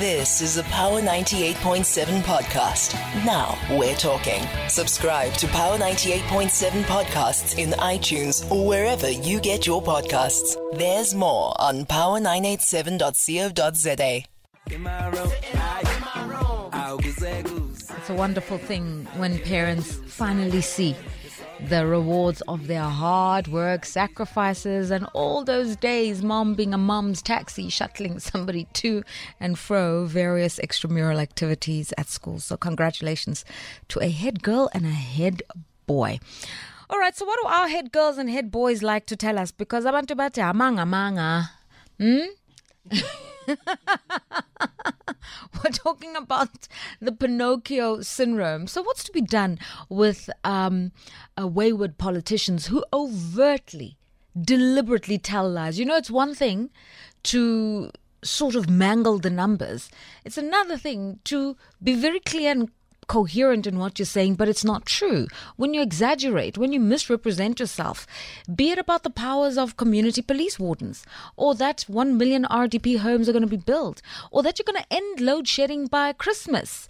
This is a Power 98.7 podcast. Now we're talking. Subscribe to Power 98.7 podcasts in iTunes or wherever you get your podcasts. There's more on power987.co.za. It's a wonderful thing when parents finally see the rewards of their hard work, sacrifices, and all those days mom being a mom's taxi, shuttling somebody to and fro various extramural activities at school. So, congratulations to a head girl and a head boy. All right, so what do our head girls and head boys like to tell us? Because I want abantu bathi amanga manga. Hmm? Talking about the Pinocchio syndrome. So, what's to be done with um, uh, wayward politicians who overtly, deliberately tell lies? You know, it's one thing to sort of mangle the numbers, it's another thing to be very clear and coherent in what you're saying, but it's not true. When you exaggerate, when you misrepresent yourself, be it about the powers of community police wardens, or that 1 million RDP homes are going to be built, or that you're going to end load shedding by Christmas,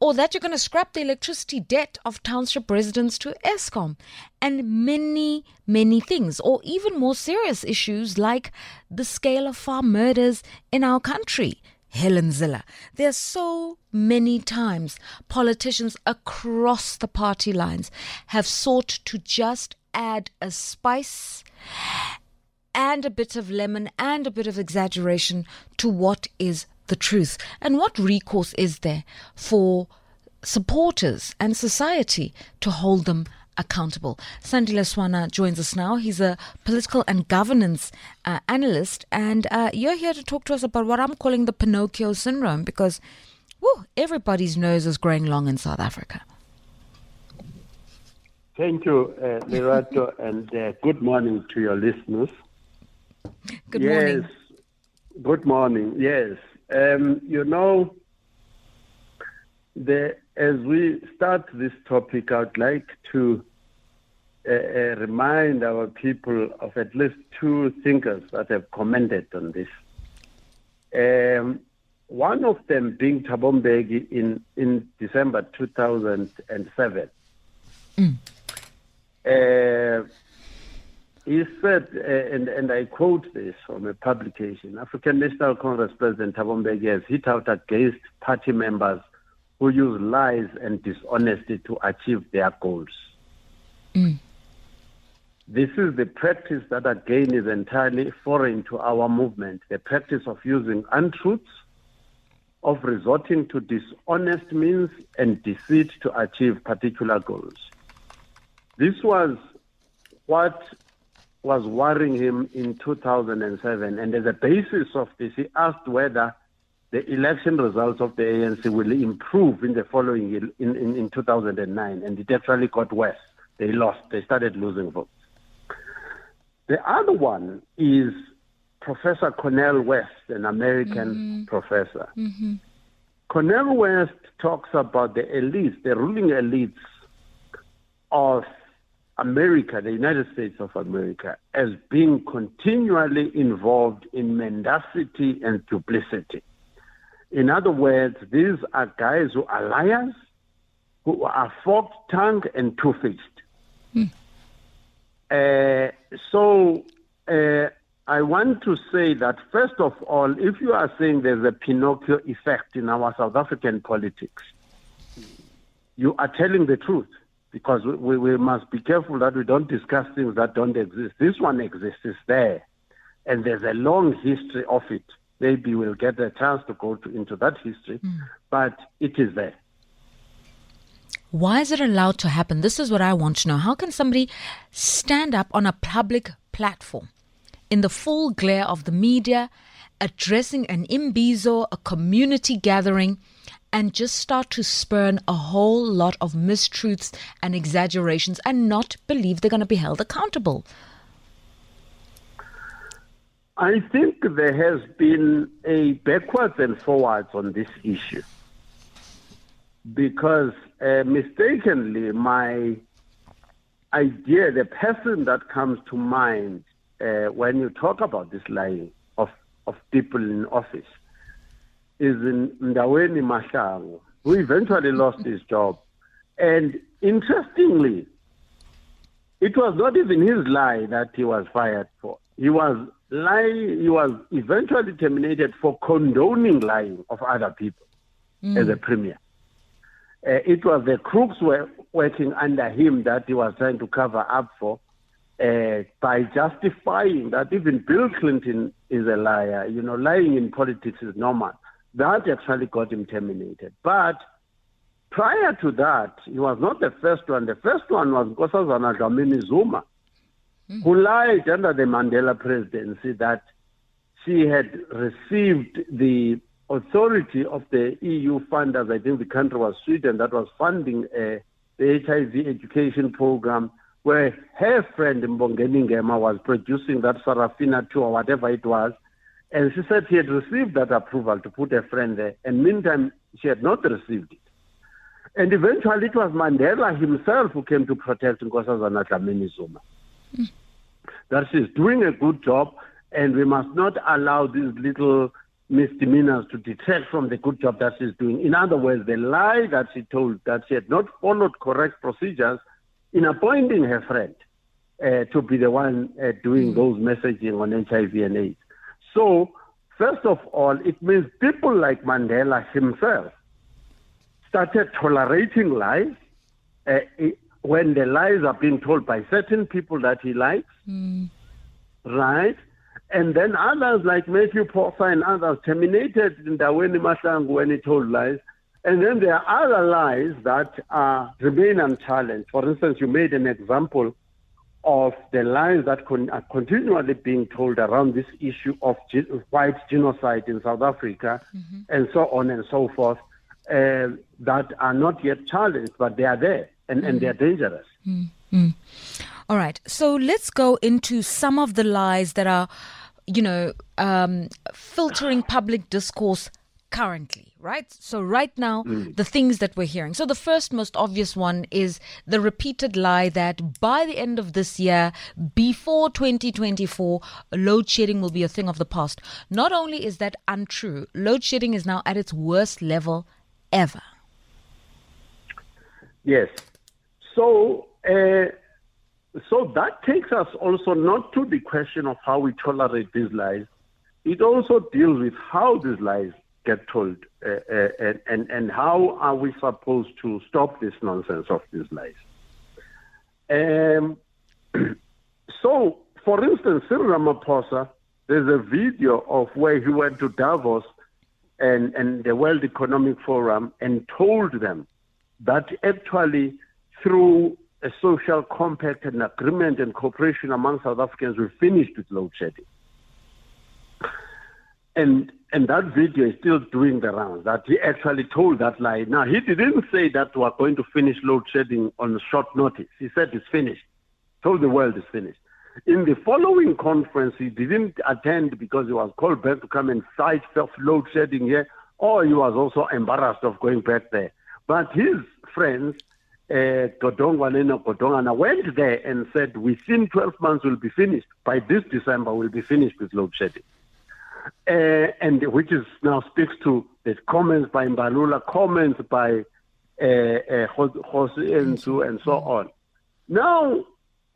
or that you're going to scrap the electricity debt of township residents to Eskom, and many, many things, or even more serious issues like the scale of farm murders in our country. Helen Zille. There's so many times politicians across the party lines have sought to just add a spice and a bit of lemon and a bit of exaggeration to what is the truth. And what recourse is there for supporters and society to hold them accountable. Sandile Swana joins us now. He's a political and governance uh, analyst, and uh, you're here to talk to us about what I'm calling the Pinocchio syndrome because, whew, everybody's nose is growing long in South Africa. Thank you, uh, Lerato, and uh, good morning to your listeners. Good yes, morning. Good morning. Yes. Um, you know, the, as we start this topic, I'd like to uh, uh, remind our people of at least two thinkers that have commented on this. Um, one of them being Thabo Mbeki in, in December 2007. Uh, he said, uh, and, and I quote this from a publication African National Congress President Thabo Mbeki has hit out against party members who use lies and dishonesty to achieve their goals. Mm. This is the practice that again is entirely foreign to our movement the practice of using untruths, of resorting to dishonest means and deceit to achieve particular goals. This was what was worrying him in 2007, and as a basis of this, he asked whether the election results of the ANC will improve in the following year, in, in, in 2009, and it actually got worse. They lost, they started losing votes. The other one is Professor Cornel West, an American mm-hmm. professor. Mm-hmm. Cornel West talks about the elites, the ruling elites of America, the United States of America, as being continually involved in mendacity and duplicity. In other words, these are guys who are liars, who are forked tongued and two faced. Uh, so uh, I want to say that, first of all, if you are saying there's a Pinocchio effect in our South African politics, you are telling the truth because we, we, we must be careful that we don't discuss things that don't exist. This one exists, it's there, and there's a long history of it. Maybe we'll get a chance to go to, into that history, hmm. but it is there. Why is it allowed to happen? This is what I want to know. How can somebody stand up on a public platform in the full glare of the media, addressing an imbizo, a community gathering, and just start to spurn a whole lot of mistruths and exaggerations and not believe they're going to be held accountable? I think there has been a backwards and forwards on this issue because uh, mistakenly my idea, the person that comes to mind uh, when you talk about this lying of, of people in office is in Ndaweni who eventually lost his job. And interestingly, it was not even his lie that he was fired for. He was lying, he was eventually terminated for condoning lying of other people mm. as a premier. Uh, it was the crooks were working under him that he was trying to cover up for uh, by justifying that even Bill Clinton is a liar. You know, lying in politics is normal. That actually got him terminated. But prior to that, he was not the first one. The first one was Nkosazana Dlamini Zuma, mm. who lied under the Mandela presidency that she had received the authority of the EU funders, I think the country was Sweden, that was funding uh, the HIV education program, where her friend Mbongeni was producing that Sarafina 2 or whatever it was. And she said she had received that approval to put a friend there. And meantime, she had not received it. And eventually, it was Mandela himself who came to protect Nkosazana Dlamini Zuma. Mm. That she's doing a good job, and we must not allow these little misdemeanors to detract from the good job that she's doing. In other words, the lie that she told that she had not followed correct procedures in appointing her friend uh, to be the one uh, doing mm. those messaging on HIV and AIDS. So, first of all, it means people like Mandela himself started tolerating lies uh, when the lies are being told by certain people that he likes, mm. right? And then others like Mathews Phosa and others terminated in the Ndaweni Mahlangu when he told lies. And then there are other lies that uh, remain unchallenged. For instance, you made an example of the lies that con- are continually being told around this issue of ge- white genocide in South Africa mm-hmm. and so on and so forth uh, that are not yet challenged, but they are there and, and they are dangerous. Mm-hmm. All right. So let's go into some of the lies that are, you know, um, filtering public discourse currently, right? So, right now, mm. the things that we're hearing. So, the first most obvious one is the repeated lie that by the end of this year, before 2024, load shedding will be a thing of the past. Not only is that untrue, load shedding is now at its worst level ever. Yes. So, uh, so that takes us also not to the question of how we tolerate these lies. It also deals with how these lies get told uh, uh, and, and, how are we supposed to stop this nonsense of these lies. Um, so, for instance, Cyril Ramaphosa, there's a video of where he went to Davos and, and the World Economic Forum and told them that actually through a social compact and agreement and cooperation among South Africans, we finished with load shedding. And and that video is still doing the rounds. That he actually told that lie. Now he didn't say that we are going to finish load shedding on short notice. He said it's finished. Told the world it's finished. In the following conference, he didn't attend because he was called back to come and fight self load shedding here, or he was also embarrassed of going back there. But his friends uh, Godongwana Godongwana went there and said, within 12 months we'll be finished. By this December, we'll be finished with load shedding. Uh, and which is now speaks to the comments by Mbalula, comments by uh, uh, Ensu, and so on. Now,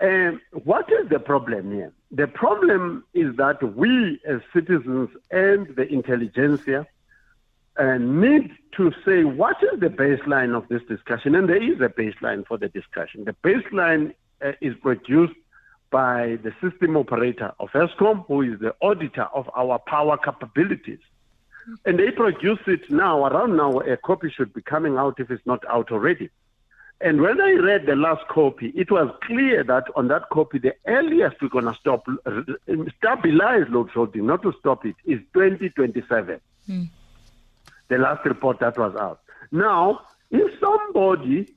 uh, what is the problem here? The problem is that we as citizens and the intelligentsia need to say what is the baseline of this discussion, and there is a baseline for the discussion. The baseline uh, is produced by the system operator of Eskom, who is the auditor of our power capabilities. And they produce it now, around now, a copy should be coming out if it's not out already. And when I read the last copy, it was clear that on that copy, the earliest we're going to stop, uh, stabilize load shedding, not to stop it, is 2027. Mm the last report that was out. Now, if somebody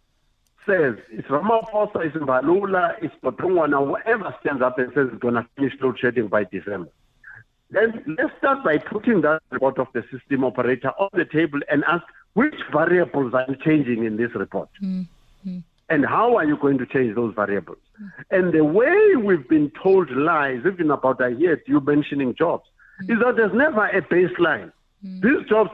says it's Ramaphosa, it's Mbalula, it's Godongwana, whoever stands up and says it's going to finish load shedding by December, then let's start by putting that report of the system operator on the table and ask which variables are changing in this report? Mm-hmm. And how are you going to change those variables? Mm-hmm. And the way we've been told lies, even about I hear you mentioning jobs, mm-hmm. is that there's never a baseline. Mm. These jobs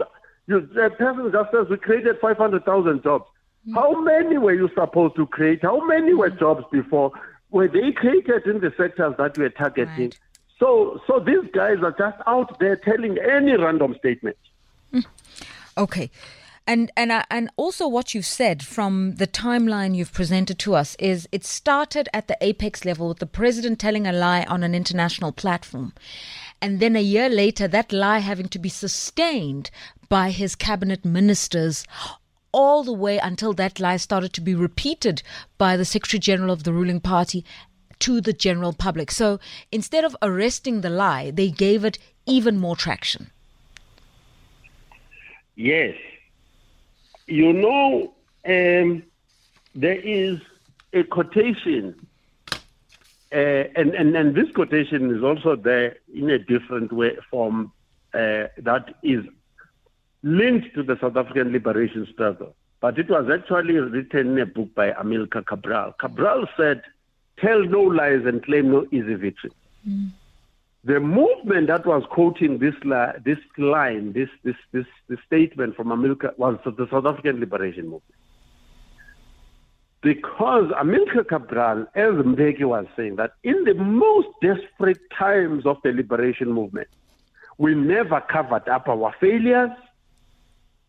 You, the person just says we created 500,000 jobs. Mm. How many were you supposed to create? How many were jobs before? Were they created in the sectors that we are targeting? Right. So, so these guys are just out there telling any random statement. Mm. Okay. And and uh, and also what you've said from the timeline you've presented to us is it started at the apex level with the president telling a lie on an international platform. And then a year later, that lie having to be sustained by his cabinet ministers all the way until that lie started to be repeated by the Secretary General of the ruling party to the general public. So instead of arresting the lie, they gave it even more traction. Yes, you know, um, there is a quotation, uh, and, and, and this quotation is also there in a different way from uh, that is linked to the South African liberation struggle. But it was actually written in a book by Amilcar Cabral. Cabral said, Tell no lies and claim no easy victory. Mm the movement that was quoting this li- this line, this this this, this statement from Amilcar was the South African Liberation Movement. Because Amilcar Cabral, as Mbeki was saying, that in the most desperate times of the liberation movement, we never covered up our failures,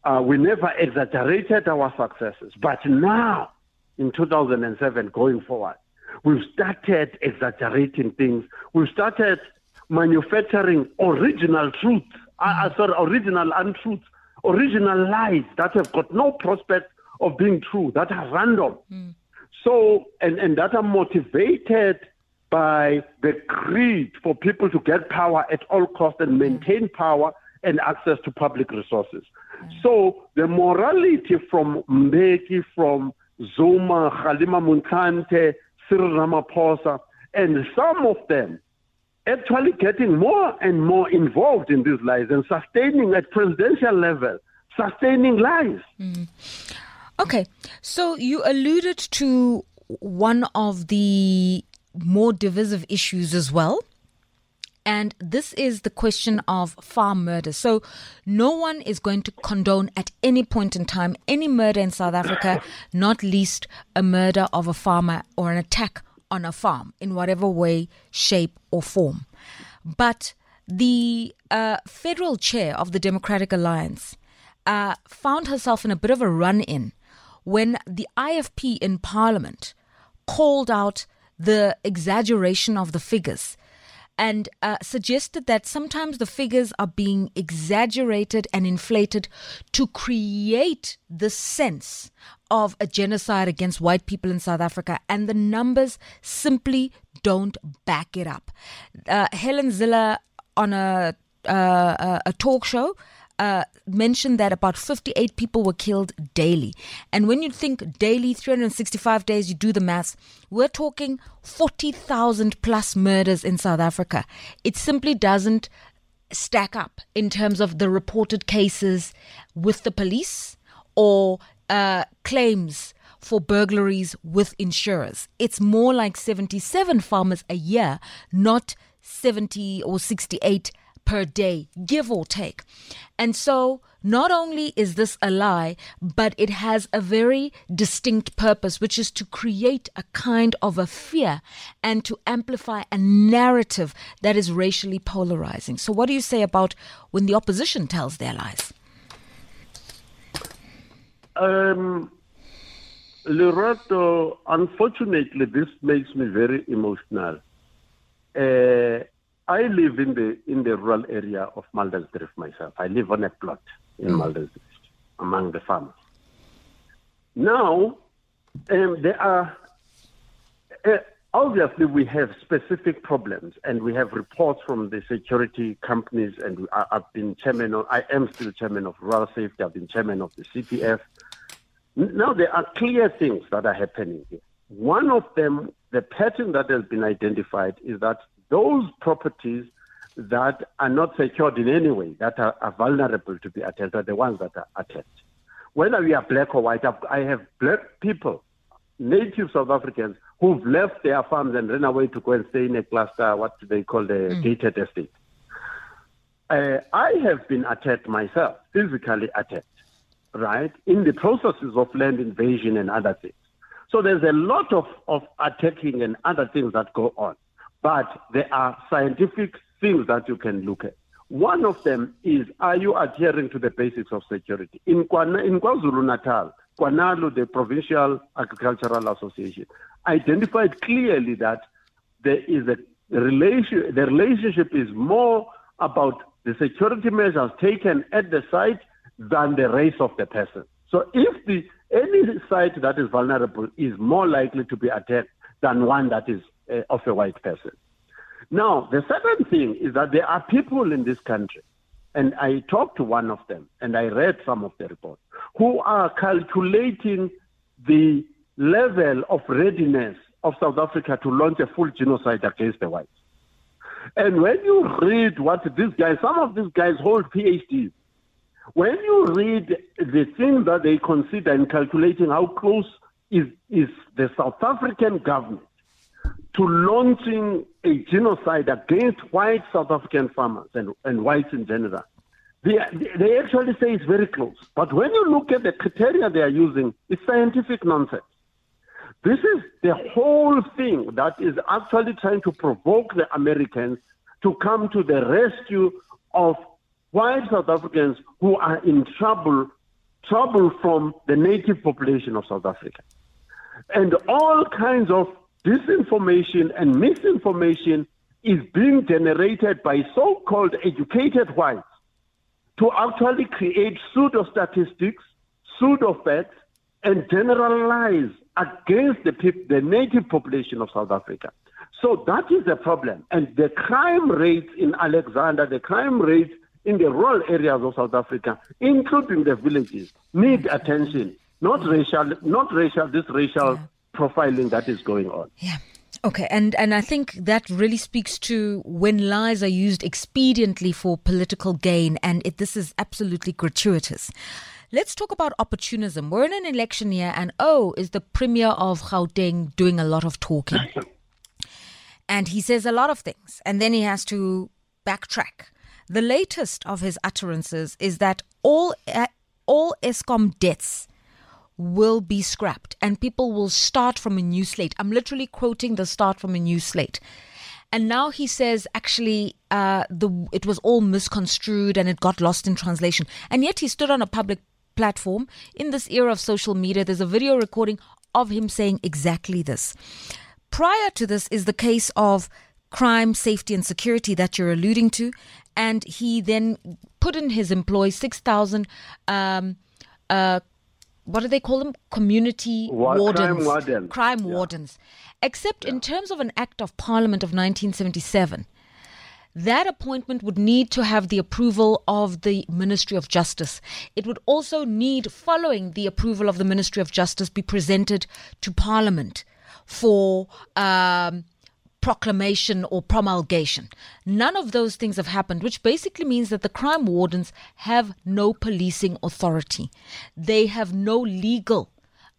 uh, we never exaggerated our successes. But now, in 2007, going forward, we've started exaggerating things. We've started manufacturing original truth, uh, uh, sorry, original untruths, original lies that have got no prospect of being true, that are random. Mm. So, and, and that are motivated by the greed for people to get power at all costs and maintain mm. power and access to public resources. So the morality from Mbeki, from Zuma, Kgalema Motlanthe, Cyril Ramaphosa, and some of them actually getting more and more involved in these lies and sustaining at presidential level, sustaining lies. Mm. Okay, so you alluded to one of the more divisive issues as well. And this is the question of farm murder. So, no one is going to condone at any point in time any murder in South Africa, not least a murder of a farmer or an attack on a farm in whatever way, shape, or form. But the uh, federal chair of the Democratic Alliance uh, found herself in a bit of a run in when the IFP in Parliament called out the exaggeration of the figures and uh, suggested that sometimes the figures are being exaggerated and inflated to create the sense of a genocide against white people in South Africa, and the numbers simply don't back it up. Uh, Helen Zille on a uh, a talk show uh, mentioned that about 58 people were killed daily. And when you think daily, 365 days, you do the maths, we're talking 40,000 plus murders in South Africa. It simply doesn't stack up in terms of the reported cases with the police or uh, claims for burglaries with insurers. It's more like 77 farmers a year, not 70 or 68 per day, give or take. And so, not only is this a lie, but it has a very distinct purpose, which is to create a kind of a fear and to amplify a narrative that is racially polarizing. So, what do you say about when the opposition tells their lies? Um, Lerato, unfortunately, this makes me very emotional. Uh, I live in the in the rural area of Drift myself. I live on a plot in mm. Drift among the farmers. Now, um, there are uh, obviously we have specific problems, and we have reports from the security companies. And I, have been chairman. Of, I am still chairman of Rural Safety. I've been chairman of the CPF. Now there are clear things that are happening here. One of them, the pattern that has been identified, is that those properties that are not secured in any way, that are, are vulnerable to be attacked, are the ones that are attacked. Whether we are black or white, I have black people, native South Africans, who've left their farms and ran away to go and stay in a cluster, what they call the mm. gated estate. uh, I have been attacked myself, physically attacked, right, in the processes of land invasion and other things. So there's a lot of, of attacking and other things that go on. But there are scientific things that you can look at. One of them is are you adhering to the basics of security? In, Kwana, in KwaZulu Natal, KwaNalu, the Provincial Agricultural Association, identified clearly that there is a relation, the relationship is more about the security measures taken at the site than the race of the person. So if the any site that is vulnerable is more likely to be attacked than one that is uh, of a white person. Now, the second thing is that there are people in this country, and I talked to one of them, and I read some of the reports, who are calculating the level of readiness of South Africa to launch a full genocide against the whites. And when you read what these guys, some of these guys hold PhDs, when you read the thing that they consider in calculating how close is, is the South African government to launching a genocide against white South African farmers and, and whites in general, they, they actually say it's very close. But when you look at the criteria they are using, it's scientific nonsense. This is the whole thing that is actually trying to provoke the Americans to come to the rescue of white South Africans who are in trouble, trouble from the native population of South Africa. And all kinds of disinformation and misinformation is being generated by so-called educated whites to actually create pseudo statistics, pseudo facts, and generalize against the, the native population of South Africa. So that is the problem. And the crime rates in Alexandra, the crime rates in the rural areas of South Africa, including the villages, need attention. Not racial, not racial, this racial yeah. Profiling that is going on. Yeah. Okay, and, and I think that really speaks to when lies are used expediently for political gain, and it, this is absolutely gratuitous. Let's talk about opportunism. We're in an election year, and oh, is the Premier of Gauteng doing a lot of talking? and he says a lot of things, and then he has to backtrack. The latest of his utterances is that all uh, all Eskom debts will be scrapped and people will start from a new slate. I'm literally quoting the start from a new slate. And now he says actually uh, the it was all misconstrued and it got lost in translation. And yet he stood on a public platform in this era of social media. There's a video recording of him saying exactly this. Prior to this is the case of crime, safety, and security that you're alluding to. And he then put in his employees 6,000, um, uh, what do they call them? Community wardens. Crime wardens. Crime yeah. wardens. Except yeah. in terms of an act of parliament of 1977, that appointment would need to have the approval of the Ministry of Justice. It would also need, following the approval of the Ministry of Justice, be presented to Parliament for um, proclamation or promulgation. None of those things have happened, which basically means that the crime wardens have no policing authority. They have no legal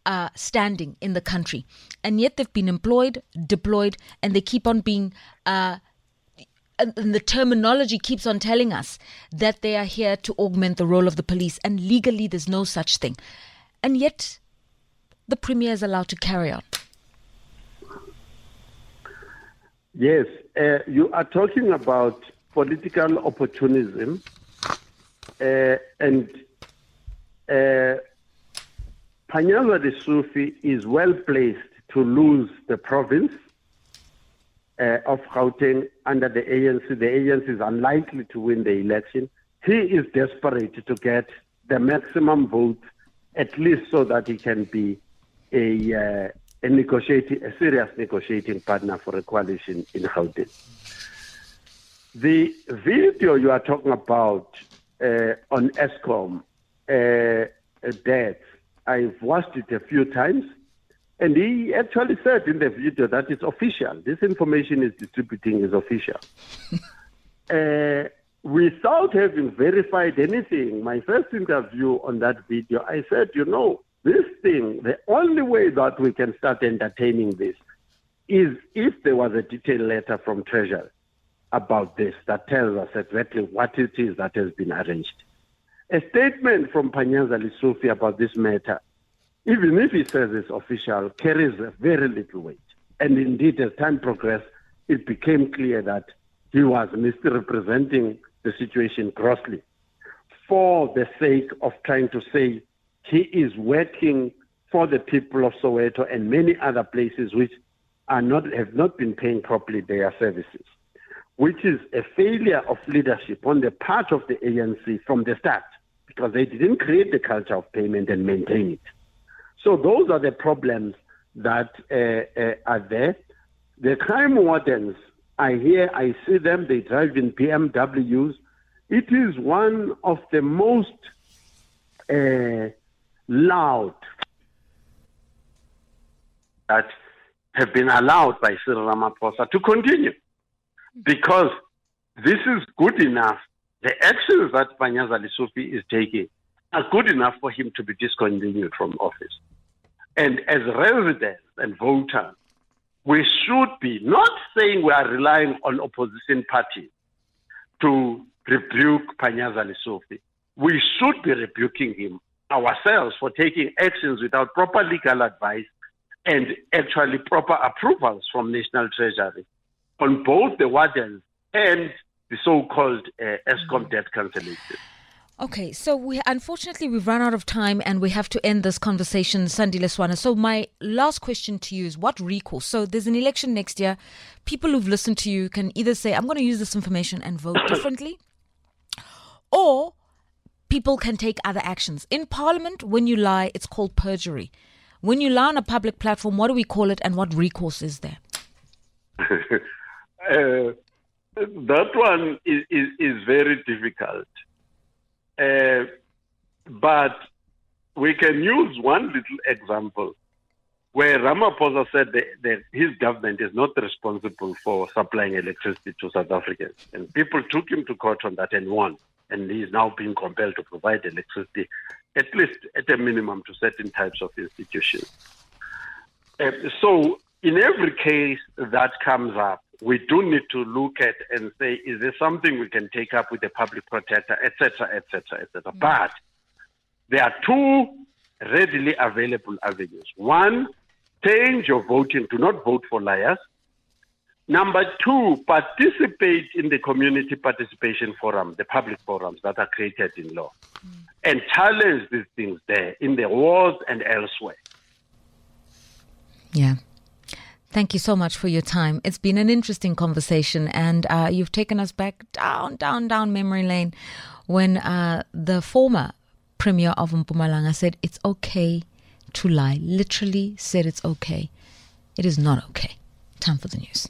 uh, standing in the country. And yet they've been employed, deployed, and they keep on being. Uh, and the terminology keeps on telling us that they are here to augment the role of the police, and legally there's no such thing. And yet, the premier is allowed to carry on. Yes, uh, you are talking about political opportunism, uh, and uh, Panyaza Lesufi is well placed to lose the province uh, of Gauteng under the ANC. The ANC is unlikely to win the election. He is desperate to get the maximum vote, at least so that he can be a uh, a negotiating, a serious negotiating partner for a coalition in Gauteng. The video you are talking about uh, on Eskom uh, death, I've watched it a few times, and he actually said in the video that it's official. This information is distributing is official. uh, without having verified anything, my first interview on that video, I said, you know, this thing, the only way that we can start entertaining this is if there was a detailed letter from Treasury about this that tells us exactly what it is that has been arranged. A statement from Panyaza Lesufi about this matter, even if he says it's official, carries very little weight. And indeed, as time progressed, it became clear that he was misrepresenting the situation grossly for the sake of trying to say he is working for the people of Soweto and many other places which are not have not been paying properly their services, which is a failure of leadership on the part of the ANC from the start because they didn't create the culture of payment and maintain it. So those are the problems that uh, uh, are there. The crime wardens, I hear, I see them, they drive in BMWs. It is one of the most uh, loud that have been allowed by Cyril Ramaphosa to continue hmm. because this is good enough. The actions that Panyaza Lesufi is taking are good enough for him to be discontinued from office. And as residents and voters, we should be not saying we are relying on opposition parties to rebuke Panyaza Lesufi. We should be rebuking him ourselves for taking actions without proper legal advice and actually proper approvals from National Treasury on both the wardens and the so-called uh, Eskom debt cancellation. Okay, so we unfortunately we've run out of time and we have to end this conversation, Sandile Swana. So my last question to you is what recourse? So there's an election next year. People who've listened to you can either say, I'm going to use this information and vote differently, or people can take other actions. In Parliament, when you lie, it's called perjury. When you lie on a public platform, what do we call it and what recourse is there? uh, that one is, is, is very difficult. Uh, but we can use one little example where Ramaphosa said that, that, his government is not responsible for supplying electricity to South Africans. And people took him to court on that and won. And he is now being compelled to provide electricity, at least at a minimum, to certain types of institutions. Uh, so, in every case that comes up, we do need to look at and say, is there something we can take up with the public protector, etc., etc., etc. But there are two readily available avenues. One, change your voting. Do not vote for liars. Number two, participate in the community participation forum, the public forums that are created in law, mm. and challenge these things there in the wards and elsewhere. Yeah. Thank you so much for your time. It's been an interesting conversation, and uh, you've taken us back down, down, down memory lane when uh, the former premier of Mpumalanga said it's okay to lie. Literally said it's okay. It is not okay. Time for the news.